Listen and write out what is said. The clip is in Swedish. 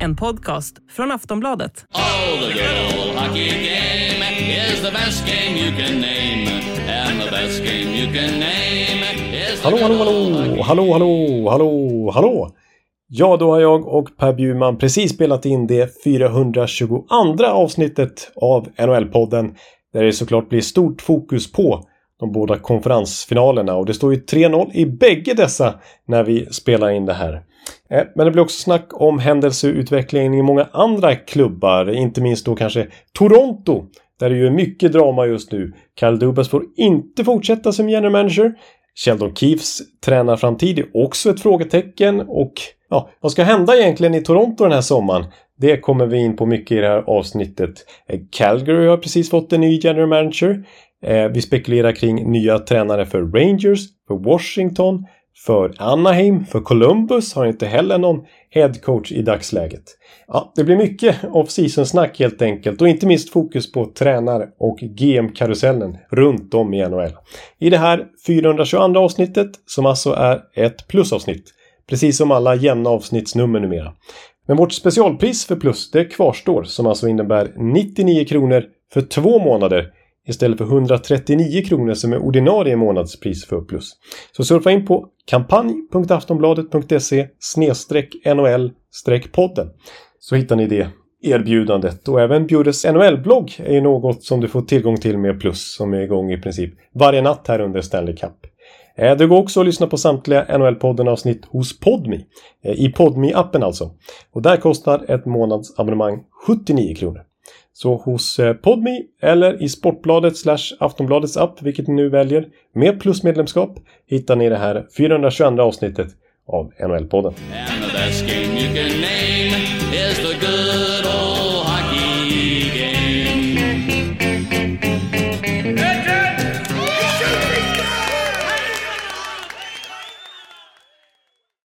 En podcast från Aftonbladet. Oh, the good old hockey game is the best game you can name. And the best game you can name is the Hallå, hallå, hallå, hallå, hallå, hallå, hallå! Ja, då har jag och Per Bjurman precis spelat in det 422 avsnittet av NHL-podden. Där det såklart blir stort fokus på de båda konferensfinalerna och det står ju 3-0 i bägge dessa när vi spelar in det här. Eh, men det blir också snack om händelseutvecklingen i många andra klubbar, inte minst då kanske Toronto. Där det ju är mycket drama just nu. Kyle Dubas får inte fortsätta som general manager. Sheldon Keefes tränarframtid är också ett frågetecken och ja, vad ska hända egentligen i Toronto den här sommaren? Det kommer vi in på mycket i det här avsnittet. Eh, Calgary har precis fått en ny general manager. Eh, Vi spekulerar kring nya tränare för Rangers, för Washington, för Anaheim, för Columbus har inte heller någon head coach i dagsläget. Ja, det blir mycket off-season-snack helt enkelt och inte minst fokus på tränare och GM-karusellen runt om i NHL. I det här 422 avsnittet som alltså är ett plusavsnitt. Precis som alla jämna avsnittsnummer numera. Men vårt specialpris för plus det kvarstår som alltså innebär 99 kronor för två månader istället för 139 kronor som är ordinarie månadspris för plus. Så surfa in på kampanj.aftonbladet.se nol podden så hittar ni det erbjudandet. Och även Bjures NHL-blogg är ju något som du får tillgång till med plus som är igång i princip varje natt här under Stanley Cup. Eh, det går också att lyssna på samtliga NHL-podden avsnitt hos Podmi. Eh, I podmi appen alltså. Och där kostar ett månadsabonnemang 79 kronor. Så hos eh, Podmi eller i Sportbladet slash Aftonbladets app, vilket ni nu väljer, med plusmedlemskap hittar ni det här 422 avsnittet av NHL-podden.